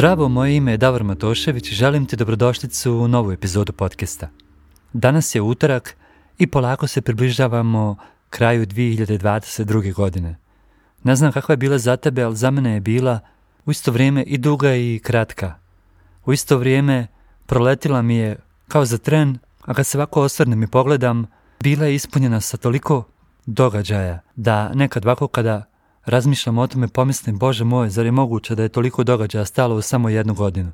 Zdravo, moje ime je Davor Matošević i želim ti dobrodošlicu u novu epizodu podcasta. Danas je utorak i polako se približavamo kraju 2022. godine. Ne znam kakva je bila za tebe, ali za mene je bila u isto vrijeme i duga i kratka. U isto vrijeme proletila mi je kao za tren, a kad se ovako osvrnem i pogledam, bila je ispunjena sa toliko događaja da nekad ovako kada razmišljam o tome pomislim, Bože moj, zar je moguće da je toliko događaja stalo u samo jednu godinu?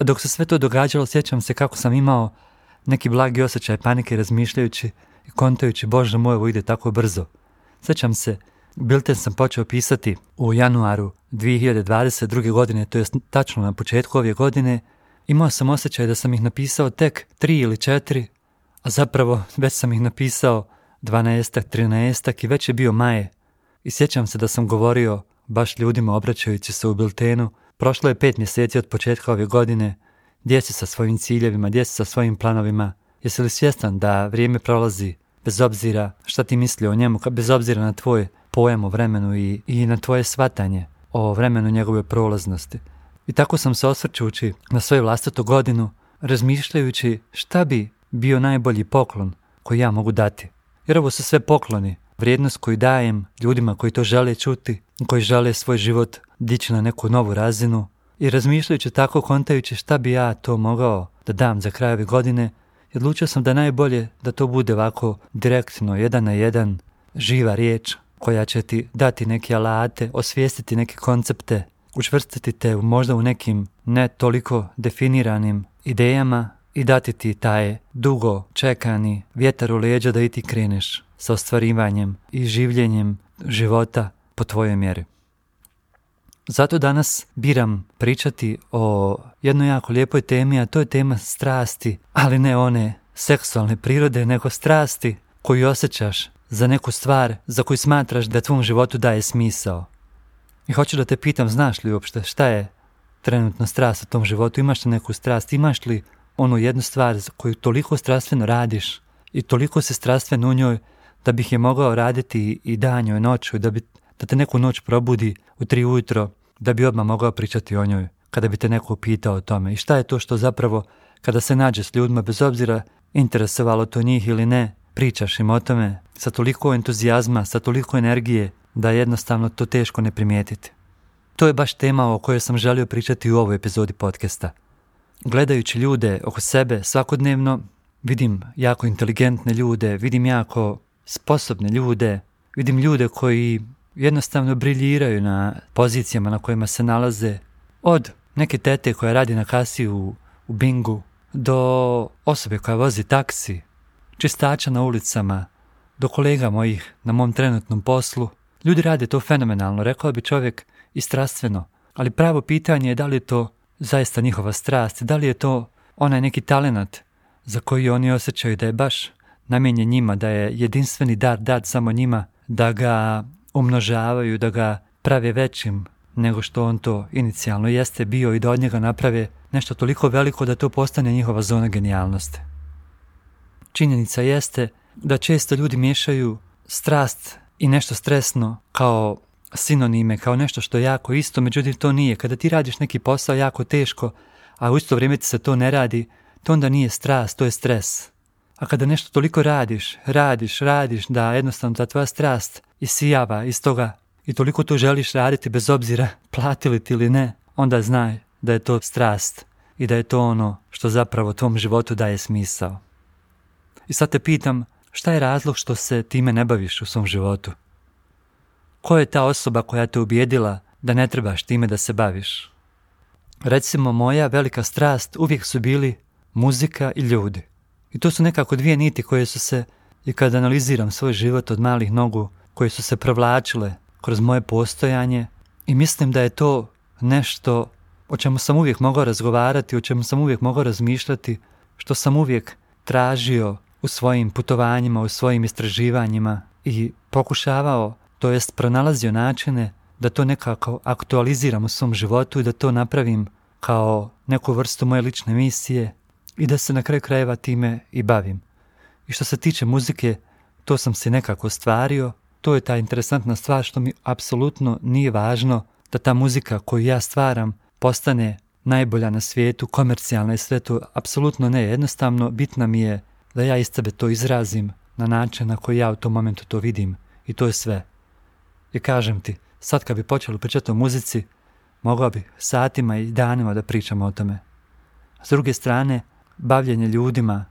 Dok se sve to događalo, sjećam se kako sam imao neki blagi osjećaj panike razmišljajući i kontajući, Bože moj, ovo ide tako brzo. Sjećam se, Bilten sam počeo pisati u januaru 2022. godine, to je tačno na početku ove godine, imao sam osjećaj da sam ih napisao tek tri ili četiri, a zapravo već sam ih napisao 12. 13. i već je bio maje. I sjećam se da sam govorio baš ljudima obraćajući se u biltenu. Prošlo je pet mjeseci od početka ove godine. Gdje si sa svojim ciljevima, gdje si sa svojim planovima? Jesi li svjestan da vrijeme prolazi bez obzira šta ti misli o njemu, bez obzira na tvoj pojam o vremenu i, i na tvoje svatanje o vremenu njegove prolaznosti. I tako sam se osvrćući na svoju vlastitu godinu, razmišljajući šta bi bio najbolji poklon koji ja mogu dati. Jer ovo su sve pokloni, vrijednost koju dajem ljudima koji to žele čuti, koji žele svoj život dići na neku novu razinu i razmišljajući tako, kontajući šta bi ja to mogao da dam za kraj ove godine, odlučio sam da najbolje da to bude ovako direktno, jedan na jedan, živa riječ koja će ti dati neke alate, osvijestiti neke koncepte, učvrstiti te možda u nekim ne toliko definiranim idejama i dati ti taj dugo čekani vjetar u leđa da i ti kreneš sa ostvarivanjem i življenjem života po tvojoj mjeri. Zato danas biram pričati o jednoj jako lijepoj temi, a to je tema strasti, ali ne one seksualne prirode, nego strasti koju osjećaš za neku stvar za koju smatraš da tvom životu daje smisao. I hoću da te pitam, znaš li uopšte šta je trenutno strast u tom životu, imaš li neku strast, imaš li onu jednu stvar koju toliko strastveno radiš i toliko se strastveno u njoj da bih je mogao raditi i danju i noću, da, bi, da te neku noć probudi u tri ujutro, da bi odmah mogao pričati o njoj, kada bi te neko pitao o tome. I šta je to što zapravo, kada se nađe s ljudima, bez obzira interesovalo to njih ili ne, pričaš im o tome sa toliko entuzijazma, sa toliko energije, da je jednostavno to teško ne primijetiti. To je baš tema o kojoj sam želio pričati u ovoj epizodi podcasta. Gledajući ljude oko sebe svakodnevno, vidim jako inteligentne ljude, vidim jako sposobne ljude, vidim ljude koji jednostavno briljiraju na pozicijama na kojima se nalaze, od neke tete koja radi na kasi u, u Bingu, do osobe koja vozi taksi, čistača na ulicama, do kolega mojih na mom trenutnom poslu. Ljudi rade to fenomenalno, rekao bi čovjek i strastveno, ali pravo pitanje je da li je to zaista njihova strast, da li je to onaj neki talenat za koji oni osjećaju da je baš namijenjen njima, da je jedinstveni dar dat samo njima, da ga umnožavaju, da ga prave većim nego što on to inicijalno jeste bio i da od njega naprave nešto toliko veliko da to postane njihova zona genijalnosti. Činjenica jeste da često ljudi miješaju strast i nešto stresno kao sinonime, kao nešto što je jako isto, međutim to nije. Kada ti radiš neki posao jako teško, a u isto vrijeme ti se to ne radi, to onda nije strast, to je stres. A kada nešto toliko radiš, radiš, radiš, da jednostavno ta tvoja strast isijava iz toga i toliko to želiš raditi bez obzira platili ti ili ne, onda znaj da je to strast i da je to ono što zapravo tvom životu daje smisao. I sad te pitam, šta je razlog što se time ne baviš u svom životu? Ko je ta osoba koja te ubijedila da ne trebaš time da se baviš? Recimo, moja velika strast uvijek su bili muzika i ljudi. I to su nekako dvije niti koje su se, i kada analiziram svoj život od malih nogu, koje su se provlačile kroz moje postojanje i mislim da je to nešto o čemu sam uvijek mogao razgovarati, o čemu sam uvijek mogao razmišljati, što sam uvijek tražio u svojim putovanjima, u svojim istraživanjima i pokušavao, to jest pronalazio načine da to nekako aktualiziram u svom životu i da to napravim kao neku vrstu moje lične misije i da se na kraju krajeva time i bavim. I što se tiče muzike, to sam se nekako stvario, to je ta interesantna stvar što mi apsolutno nije važno da ta muzika koju ja stvaram postane najbolja na svijetu, komercijalna i sve to, apsolutno ne. Jednostavno, bitna mi je da ja iz sebe to izrazim na način na koji ja u tom momentu to vidim. I to je sve. I kažem ti, sad kad bi počelo pričati o muzici, mogao bi satima i danima da pričam o tome. S druge strane, bavljenje ljudima,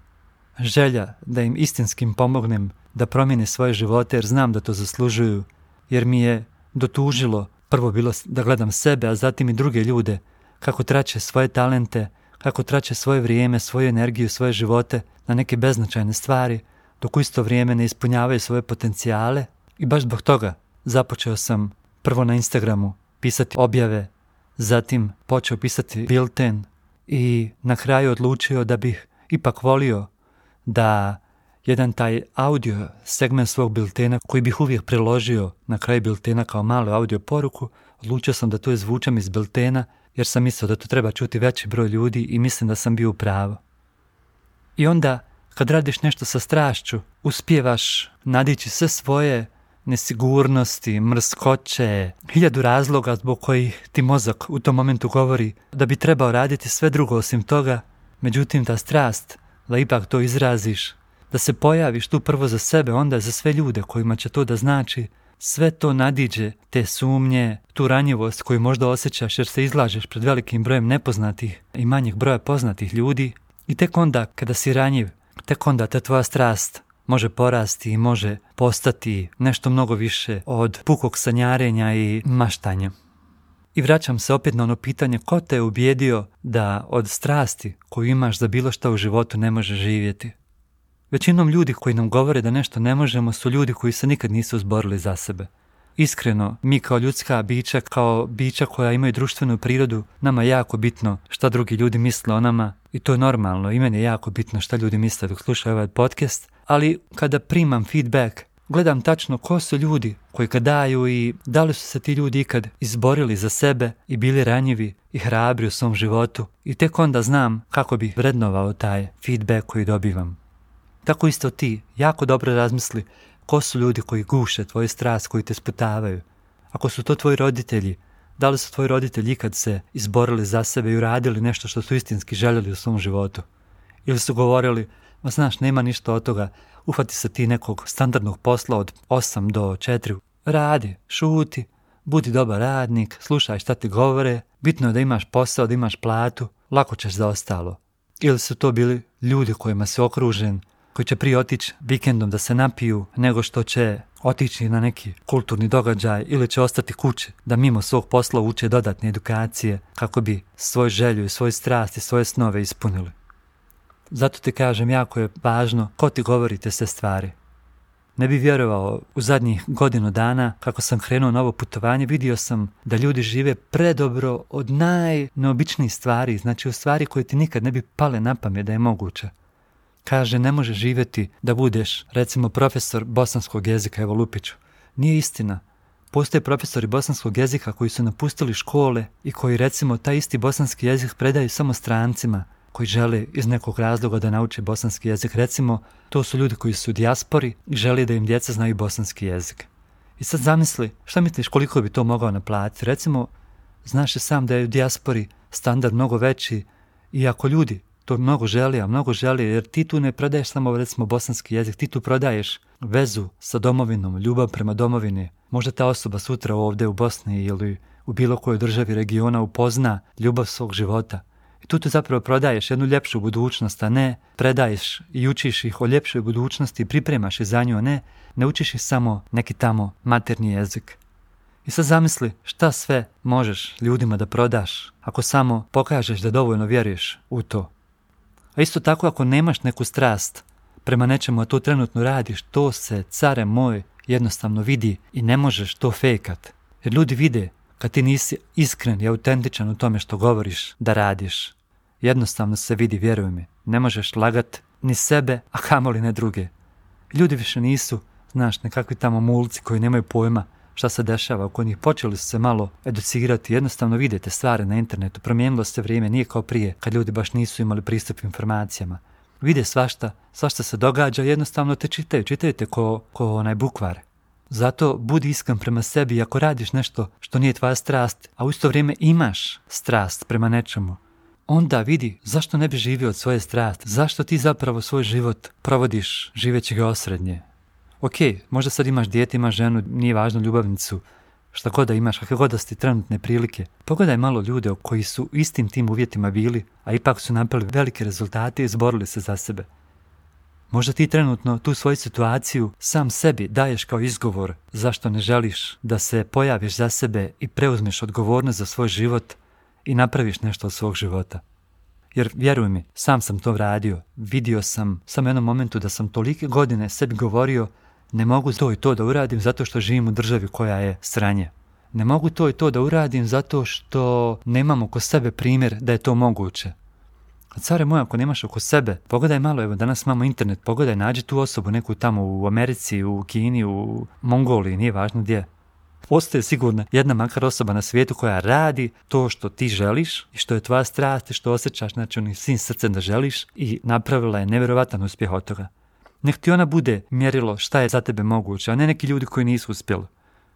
želja da im istinskim pomognem da promijene svoje živote jer znam da to zaslužuju, jer mi je dotužilo prvo bilo da gledam sebe, a zatim i druge ljude, kako traće svoje talente, kako traće svoje vrijeme, svoju energiju, svoje živote na neke beznačajne stvari, dok u isto vrijeme ne ispunjavaju svoje potencijale. I baš zbog toga započeo sam prvo na Instagramu pisati objave, zatim počeo pisati bilten i na kraju odlučio da bih ipak volio da jedan taj audio segment svog biltena koji bih uvijek preložio na kraj biltena kao malu audio poruku, odlučio sam da to izvučem iz biltena jer sam mislio da to treba čuti veći broj ljudi i mislim da sam bio u pravu. I onda kad radiš nešto sa strašću, uspijevaš nadići sve svoje nesigurnosti, mrskoće, hiljadu razloga zbog kojih ti mozak u tom momentu govori da bi trebao raditi sve drugo osim toga, međutim ta strast da ipak to izraziš, da se pojaviš tu prvo za sebe, onda za sve ljude kojima će to da znači, sve to nadiđe te sumnje, tu ranjivost koju možda osjećaš jer se izlažeš pred velikim brojem nepoznatih i manjih broja poznatih ljudi i tek onda kada si ranjiv, tek onda ta tvoja strast može porasti i može postati nešto mnogo više od pukog sanjarenja i maštanja. I vraćam se opet na ono pitanje ko te je ubijedio da od strasti koju imaš za bilo što u životu ne može živjeti. Većinom ljudi koji nam govore da nešto ne možemo su ljudi koji se nikad nisu zborili za sebe. Iskreno, mi kao ljudska bića, kao bića koja imaju društvenu prirodu, nama je jako bitno šta drugi ljudi misle o nama i to je normalno i meni je jako bitno šta ljudi misle dok slušaju ovaj podcast, ali kada primam feedback, gledam tačno ko su ljudi koji ga daju i da li su se ti ljudi ikad izborili za sebe i bili ranjivi i hrabri u svom životu i tek onda znam kako bi vrednovao taj feedback koji dobivam. Tako isto ti, jako dobro razmisli ko su ljudi koji guše tvoj strast, koji te sputavaju. Ako su to tvoji roditelji, da li su tvoji roditelji ikad se izborili za sebe i uradili nešto što su istinski željeli u svom životu? Ili su govorili, ma znaš, nema ništa od toga, uhvati se ti nekog standardnog posla od 8 do 4, radi, šuti, budi dobar radnik, slušaj šta ti govore, bitno je da imaš posao, da imaš platu, lako ćeš za ostalo. Ili su to bili ljudi kojima se okružen, koji će prije otići vikendom da se napiju nego što će otići na neki kulturni događaj ili će ostati kući da mimo svog posla uče dodatne edukacije kako bi svoj želju i svoj strast i svoje snove ispunili. Zato ti kažem, jako je važno ko ti govori te sve stvari. Ne bi vjerovao, u zadnjih godinu dana, kako sam krenuo na ovo putovanje, vidio sam da ljudi žive predobro od najneobičnijih stvari, znači u stvari koje ti nikad ne bi pale na pamet da je moguće. Kaže, ne može živjeti da budeš, recimo, profesor bosanskog jezika, evo Lupiću. Nije istina. Postoje profesori bosanskog jezika koji su napustili škole i koji, recimo, taj isti bosanski jezik predaju samo strancima koji žele iz nekog razloga da nauče bosanski jezik. Recimo, to su ljudi koji su u dijaspori i žele da im djeca znaju bosanski jezik. I sad zamisli, šta misliš koliko bi to mogao naplatiti? Recimo, znaš sam da je u dijaspori standard mnogo veći i ako ljudi to mnogo želi, a mnogo želi, jer ti tu ne prodaješ samo recimo bosanski jezik, ti tu prodaješ vezu sa domovinom, ljubav prema domovini. Možda ta osoba sutra ovdje u Bosni ili u bilo kojoj državi regiona upozna ljubav svog života. I tu tu zapravo prodaješ jednu ljepšu budućnost, a ne predaješ i učiš ih o ljepšoj budućnosti, pripremaš ih za nju, a ne ne učiš ih samo neki tamo materni jezik. I sad zamisli šta sve možeš ljudima da prodaš ako samo pokažeš da dovoljno vjeruješ u to. A isto tako ako nemaš neku strast prema nečemu, a to trenutno radiš, to se, care moj, jednostavno vidi i ne možeš to fejkat. Jer ljudi vide kad ti nisi iskren i autentičan u tome što govoriš da radiš. Jednostavno se vidi, vjeruj mi. Ne možeš lagat ni sebe, a kamoli ne druge. Ljudi više nisu, znaš, nekakvi tamo mulci koji nemaju pojma šta se dešava oko njih. Počeli su se malo educirati, jednostavno vidite stvari na internetu, promijenilo se vrijeme, nije kao prije kad ljudi baš nisu imali pristup informacijama. Vide svašta, svašta se događa, jednostavno te čitaju, čitajte ko, ko onaj bukvar. Zato budi iskren prema sebi ako radiš nešto što nije tvoja strast, a u isto vrijeme imaš strast prema nečemu, onda vidi zašto ne bi živio od svoje strasti, zašto ti zapravo svoj život provodiš živeći ga osrednje. Ok, možda sad imaš dijete, imaš ženu, nije važno ljubavnicu, šta god da imaš, kakve god da ti trenutne prilike. Pogledaj malo ljude koji su istim tim uvjetima bili, a ipak su napravili velike rezultate i izborili se za sebe. Možda ti trenutno tu svoju situaciju sam sebi daješ kao izgovor zašto ne želiš da se pojaviš za sebe i preuzmeš odgovornost za svoj život i napraviš nešto od svog života. Jer vjeruj mi, sam sam to radio, vidio sam samo jednom momentu da sam tolike godine sebi govorio ne mogu to i to da uradim zato što živim u državi koja je sranje. Ne mogu to i to da uradim zato što nemam oko sebe primjer da je to moguće. A care moja, ako nemaš oko sebe, pogledaj malo, evo danas imamo internet, pogledaj, nađi tu osobu neku tamo u Americi, u Kini, u Mongoliji, nije važno gdje. Postoje sigurno jedna makar osoba na svijetu koja radi to što ti želiš i što je tvoja strast i što osjećaš, znači onim svim srcem da želiš i napravila je nevjerovatan uspjeh od toga. Nek ti ona bude mjerilo šta je za tebe moguće, a ne neki ljudi koji nisu uspjeli.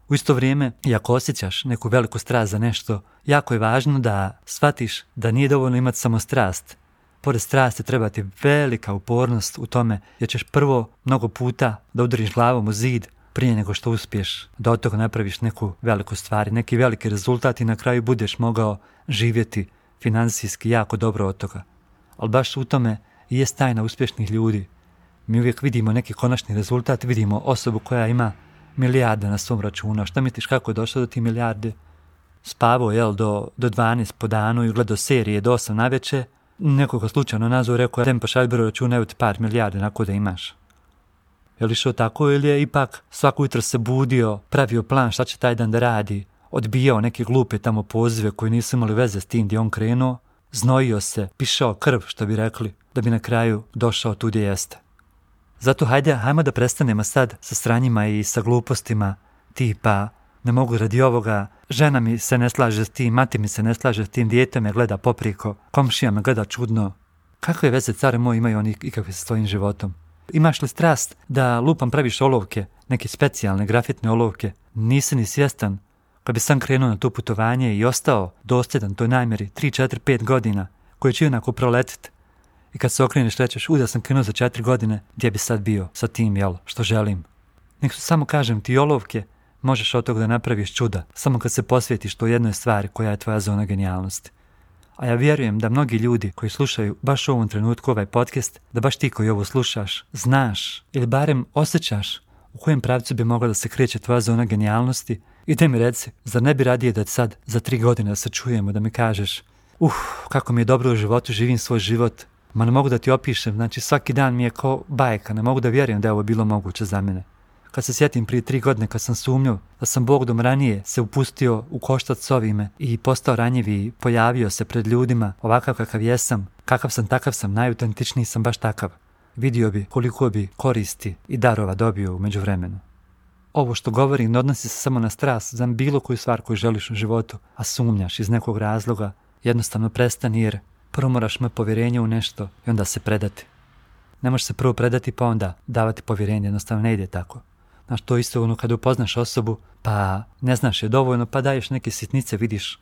U isto vrijeme, i ako osjećaš neku veliku strast za nešto, jako je važno da shvatiš da nije dovoljno imati samo strast. Pored strasti treba ti velika upornost u tome, jer ćeš prvo mnogo puta da udariš glavom u zid prije nego što uspiješ da od toga napraviš neku veliku stvar, neki veliki rezultat i na kraju budeš mogao živjeti financijski jako dobro od toga. Ali baš u tome i je tajna uspješnih ljudi. Mi uvijek vidimo neki konačni rezultat, vidimo osobu koja ima milijarde na svom računu. Šta misliš kako je došlo do ti milijarde? Spavao, jel, do, do 12 po danu i gledao serije do 8 na večer. Nekoga slučajno nazvao rekao, tem pa šalj računa, ti par milijarde, nako da imaš. Je li išao tako ili je ipak svako jutro se budio, pravio plan šta će taj dan da radi, odbijao neke glupe tamo pozive koji nisu imali veze s tim gdje on krenuo, znojio se, pišao krv, što bi rekli, da bi na kraju došao tu gdje jeste. Zato hajde, hajmo da prestanemo sad sa stranjima i sa glupostima tipa ne mogu radi ovoga, žena mi se ne slaže s tim, mati mi se ne slaže s tim, dijete me gleda popriko, komšija me gleda čudno. Kakve veze, care moji, imaju oni ikakve sa svojim životom? Imaš li strast da lupam praviš olovke, neke specijalne grafitne olovke? Nisi ni svjestan. Kad bi sam krenuo na to putovanje i ostao dosljedan toj najmjeri 3, 4, 5 godina, koje će onako proletit, i kad se okreneš rećeš, u da sam krenuo za četiri godine, gdje bi sad bio sa tim, jel, što želim. Nek su samo kažem ti olovke, možeš od toga da napraviš čuda, samo kad se posvjetiš to jednoj stvari koja je tvoja zona genijalnosti. A ja vjerujem da mnogi ljudi koji slušaju baš u ovom trenutku ovaj podcast, da baš ti koji ovo slušaš, znaš ili barem osjećaš u kojem pravcu bi mogla da se kreće tvoja zona genijalnosti i da mi reci, zar ne bi radije da sad za tri godine da se čujemo, da mi kažeš uh, kako mi je dobro u životu, živim svoj život, ma ne mogu da ti opišem, znači svaki dan mi je kao bajka, ne mogu da vjerujem da je ovo bilo moguće za mene. Kad se sjetim prije tri godine kad sam sumnjao da sam Bogdom ranije se upustio u koštac s ovime i postao ranjivi i pojavio se pred ljudima ovakav kakav jesam, kakav sam takav sam, najutentičniji sam baš takav. Vidio bi koliko bi koristi i darova dobio u međuvremenu. Ovo što govorim ne odnosi se samo na strast za bilo koju stvar koju želiš u životu, a sumnjaš iz nekog razloga, jednostavno prestani jer prvo moraš imati povjerenje u nešto i onda se predati. Ne možeš se prvo predati pa onda davati povjerenje, jednostavno ne ide tako. Znaš, to isto ono kada upoznaš osobu, pa ne znaš je dovoljno, pa daješ neke sitnice, vidiš,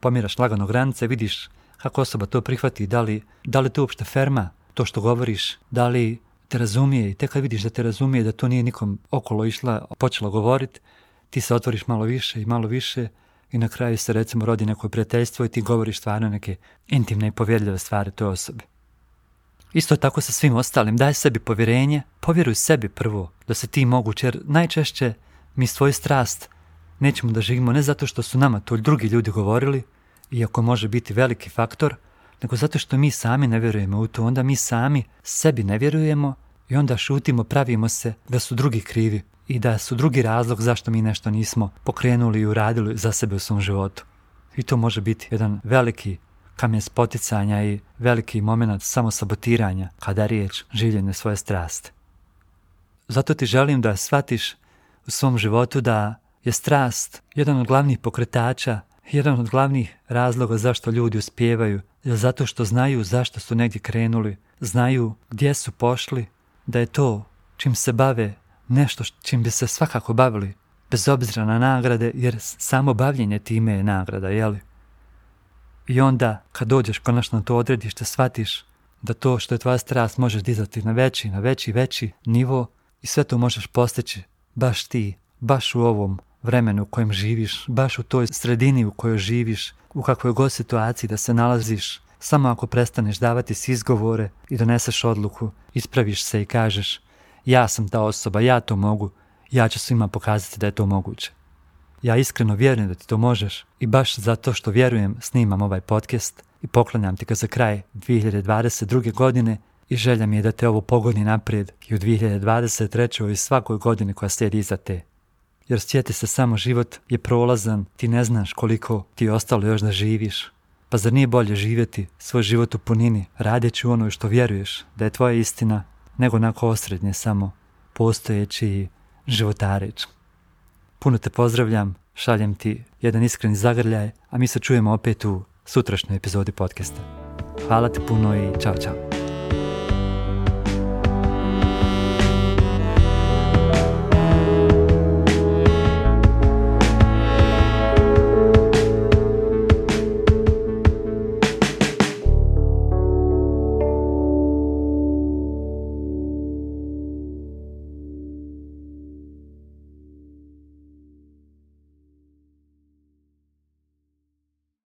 pomiraš lagano granice, vidiš kako osoba to prihvati, da li, da li to uopšte ferma, to što govoriš, da li te razumije i tek kad vidiš da te razumije, da to nije nikom okolo išla, počela govoriti, ti se otvoriš malo više i malo više i na kraju se recimo rodi neko prijateljstvo i ti govoriš stvarno neke intimne i povjerljive stvari toj osobi. Isto tako sa svim ostalim, daj sebi povjerenje, povjeruj sebi prvo da se ti moguće, jer najčešće mi svoj strast nećemo da živimo ne zato što su nama to drugi ljudi govorili, iako može biti veliki faktor, nego zato što mi sami ne vjerujemo u to, onda mi sami sebi ne vjerujemo i onda šutimo, pravimo se da su drugi krivi i da su drugi razlog zašto mi nešto nismo pokrenuli i uradili za sebe u svom životu. I to može biti jedan veliki kamen spoticanja i veliki moment samosabotiranja kada je riječ življenje svoje straste. Zato ti želim da shvatiš u svom životu da je strast jedan od glavnih pokretača, jedan od glavnih razloga zašto ljudi uspijevaju, je zato što znaju zašto su negdje krenuli, znaju gdje su pošli, da je to čim se bave nešto čim bi se svakako bavili, bez obzira na nagrade, jer samo bavljenje time je nagrada, jeli? I onda, kad dođeš konačno to odredište, shvatiš da to što je tvoja strast možeš dizati na veći, na veći, veći nivo i sve to možeš postići baš ti, baš u ovom vremenu u kojem živiš, baš u toj sredini u kojoj živiš, u kakvoj god situaciji da se nalaziš, samo ako prestaneš davati si izgovore i doneseš odluku, ispraviš se i kažeš ja sam ta osoba, ja to mogu, ja ću svima pokazati da je to moguće. Ja iskreno vjerujem da ti to možeš i baš zato što vjerujem snimam ovaj podcast i poklanjam ti ga za kraj 2022. godine i želja mi je da te ovo pogodi naprijed i u 2023. i svakoj godini koja slijedi iza te. Jer sjeti se samo život je prolazan, ti ne znaš koliko ti je ostalo još da živiš. Pa zar nije bolje živjeti svoj život u punini, radeći ono što vjeruješ da je tvoja istina, nego onako osrednje samo, postojeći i životareći. Puno te pozdravljam, šaljem ti jedan iskreni zagrljaj, a mi se čujemo opet u sutrašnjoj epizodi podcasta. Hvala ti puno i čao čao.